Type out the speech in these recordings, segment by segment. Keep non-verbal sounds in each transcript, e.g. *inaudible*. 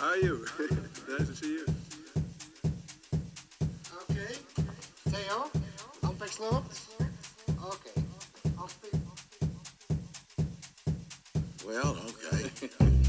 How are you? *laughs* nice to see you. Okay. Theo, on speak. Okay. I'll speak. Well, okay. *laughs*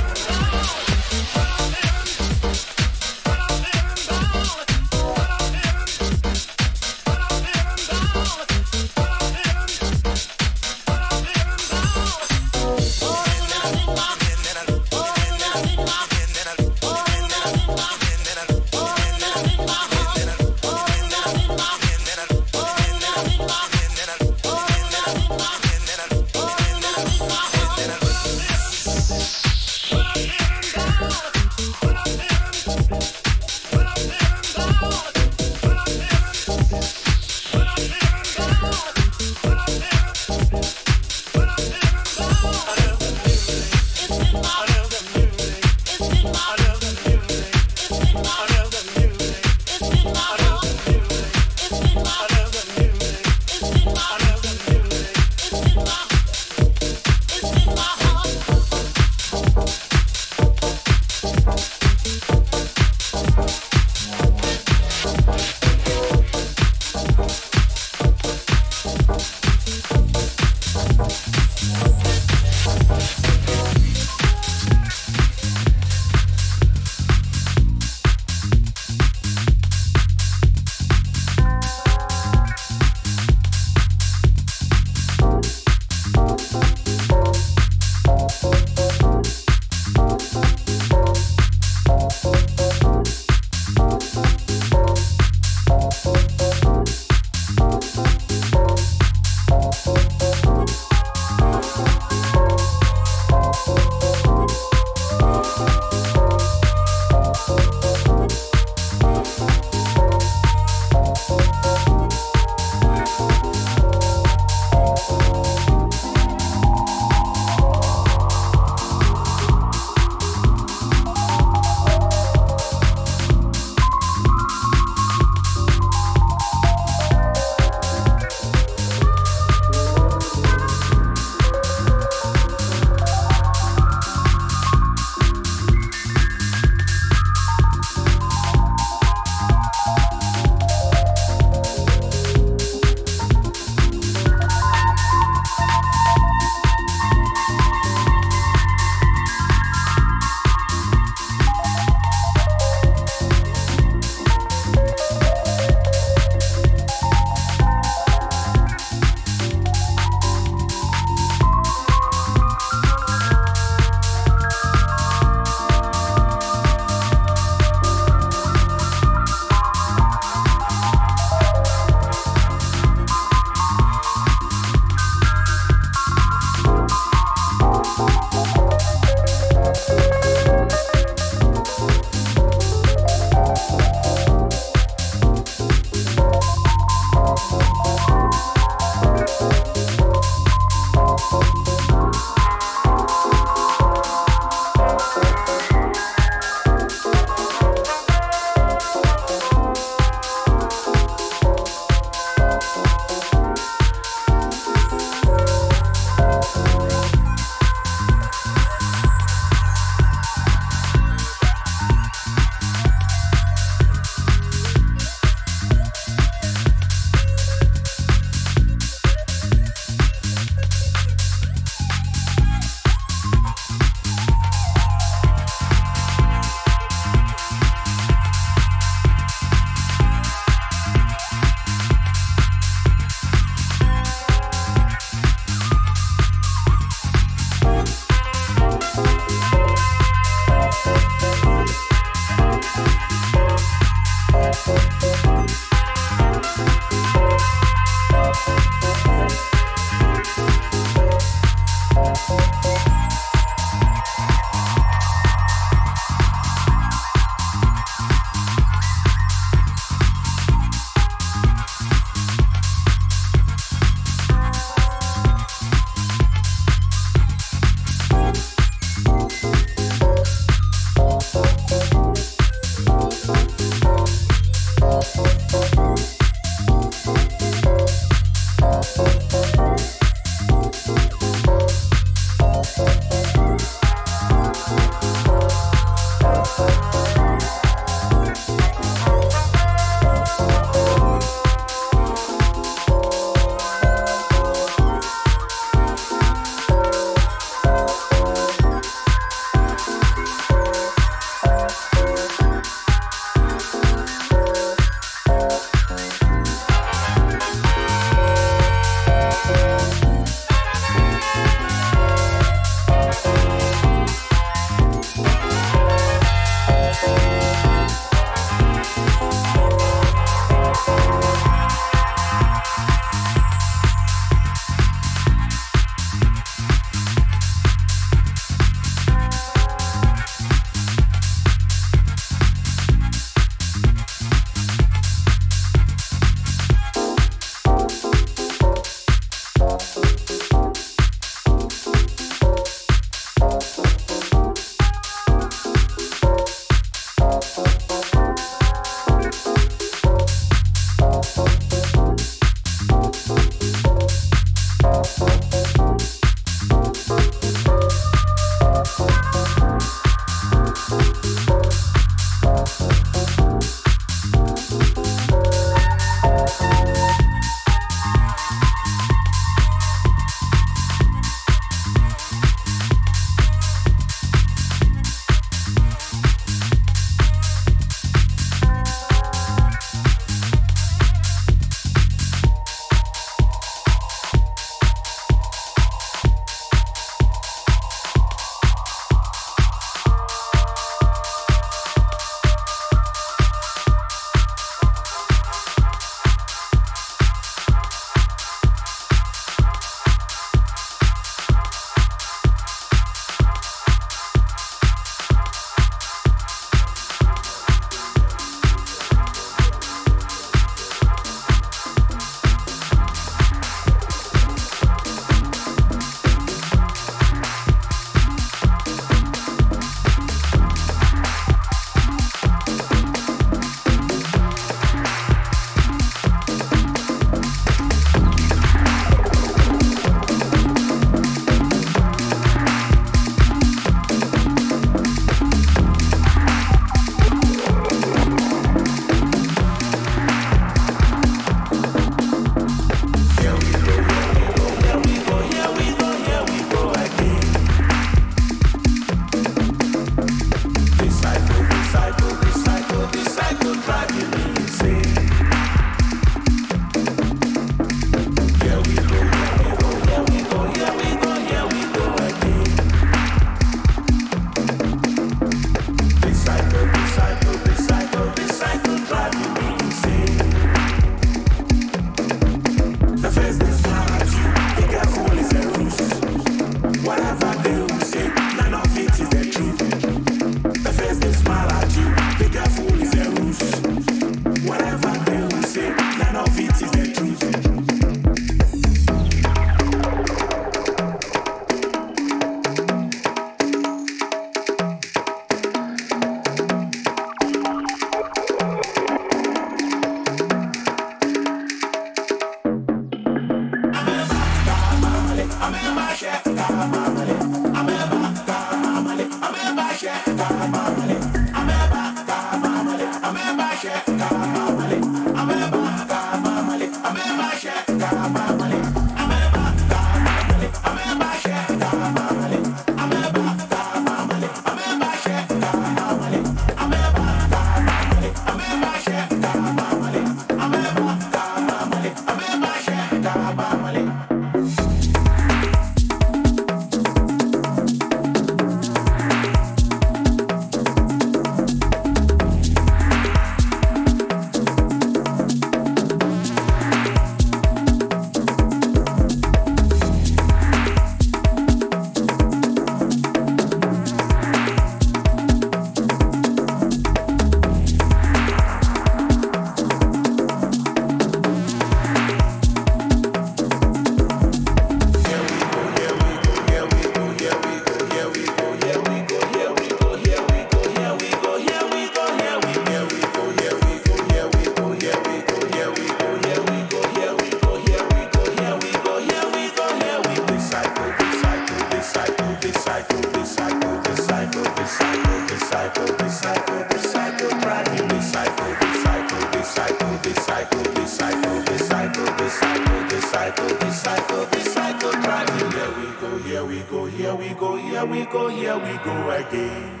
we go, here we go again.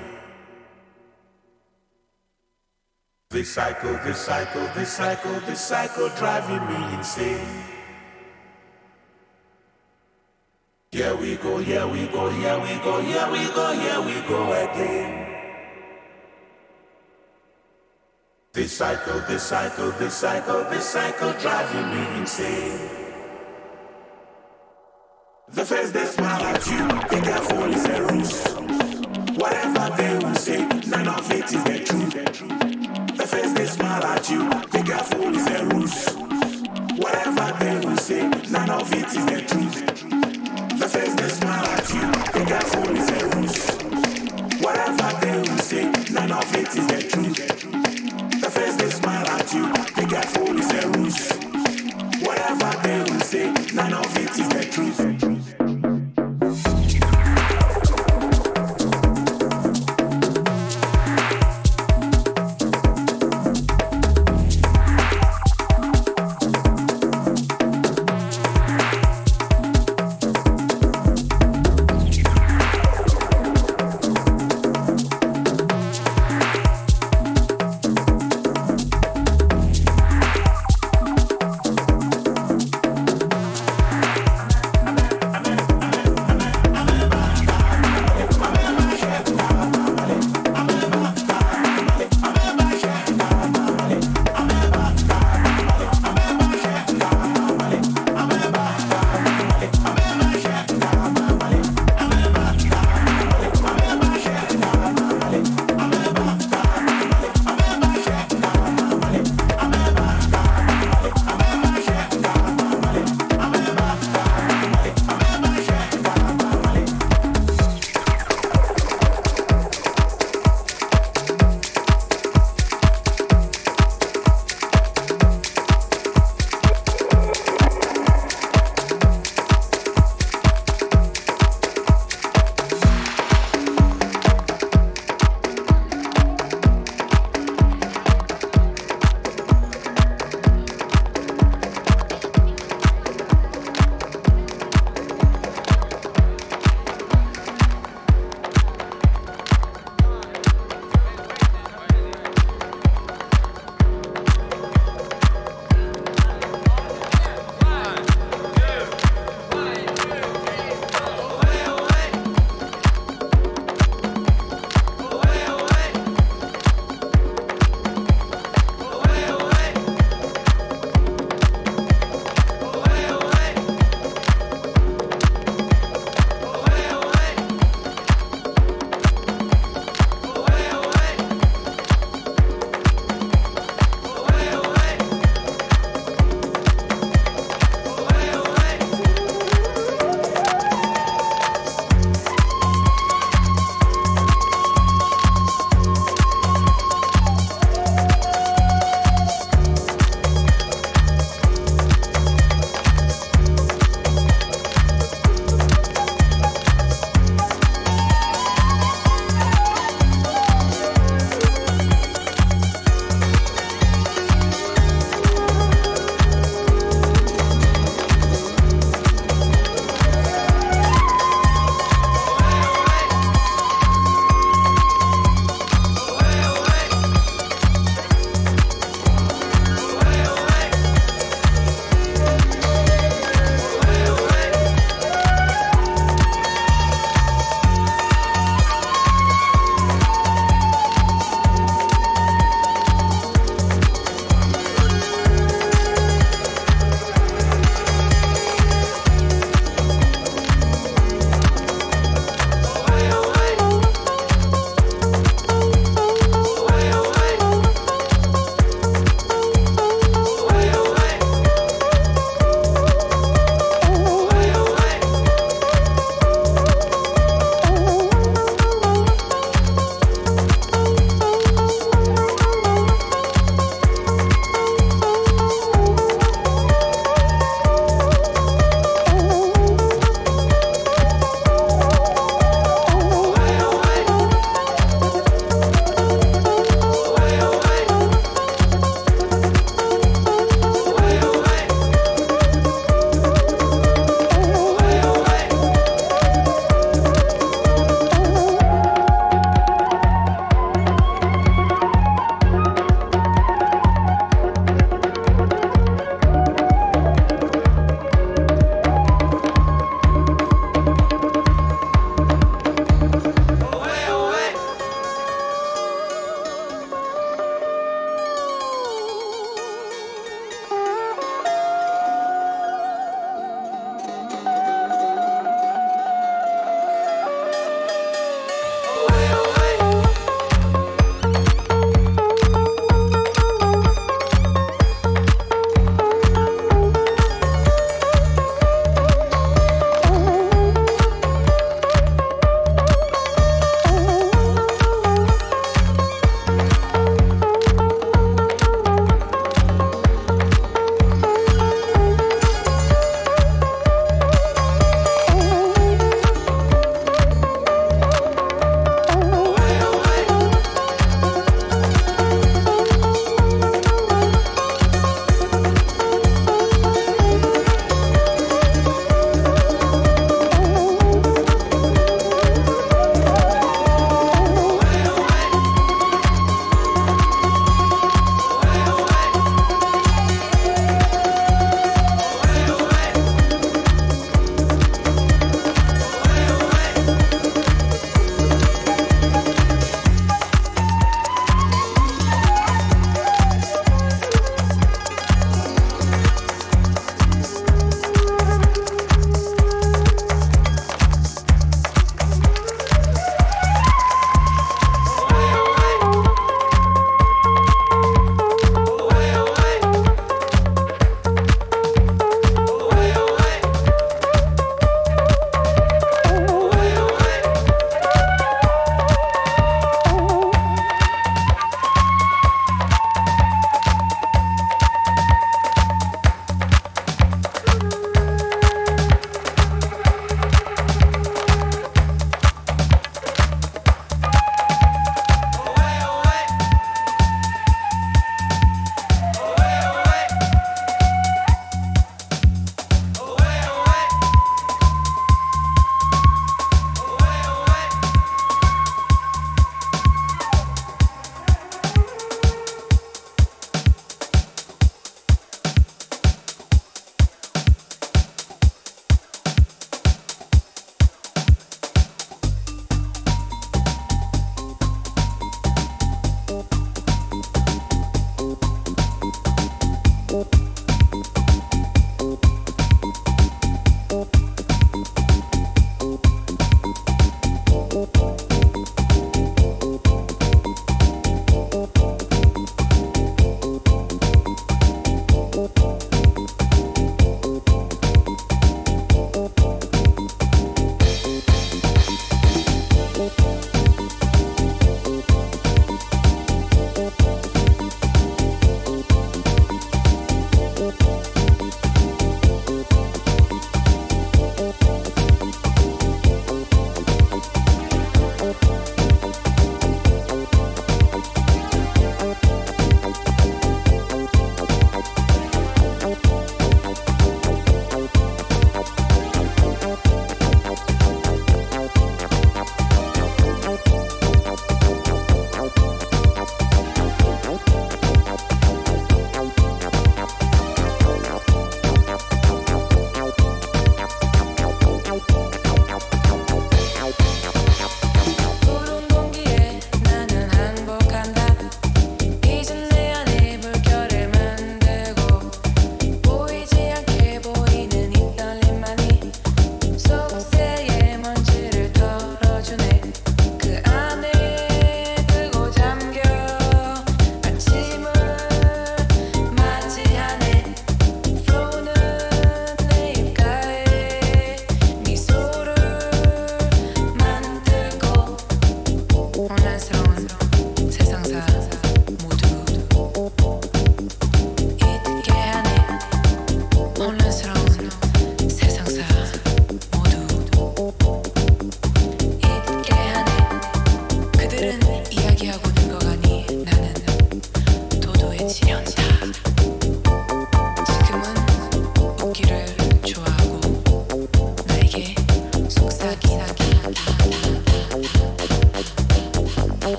This cycle, this cycle, this cycle, this cycle driving me insane. Here we go, here we go, here we go, here we go, here we go again. This cycle, this cycle, this cycle, this cycle driving me insane. The face they smile at you, be careful, it's a ruse. Whatever they will say, none of it is the truth. The face they smile at you, be careful, it's a ruse. Whatever they will say, none of it is the truth. The face they smile at you, be careful, it's a ruse. Whatever they will say, none of it is the truth. The face they smile at you, be careful, it's a ruse. Whatever they will say, none of it is the truth.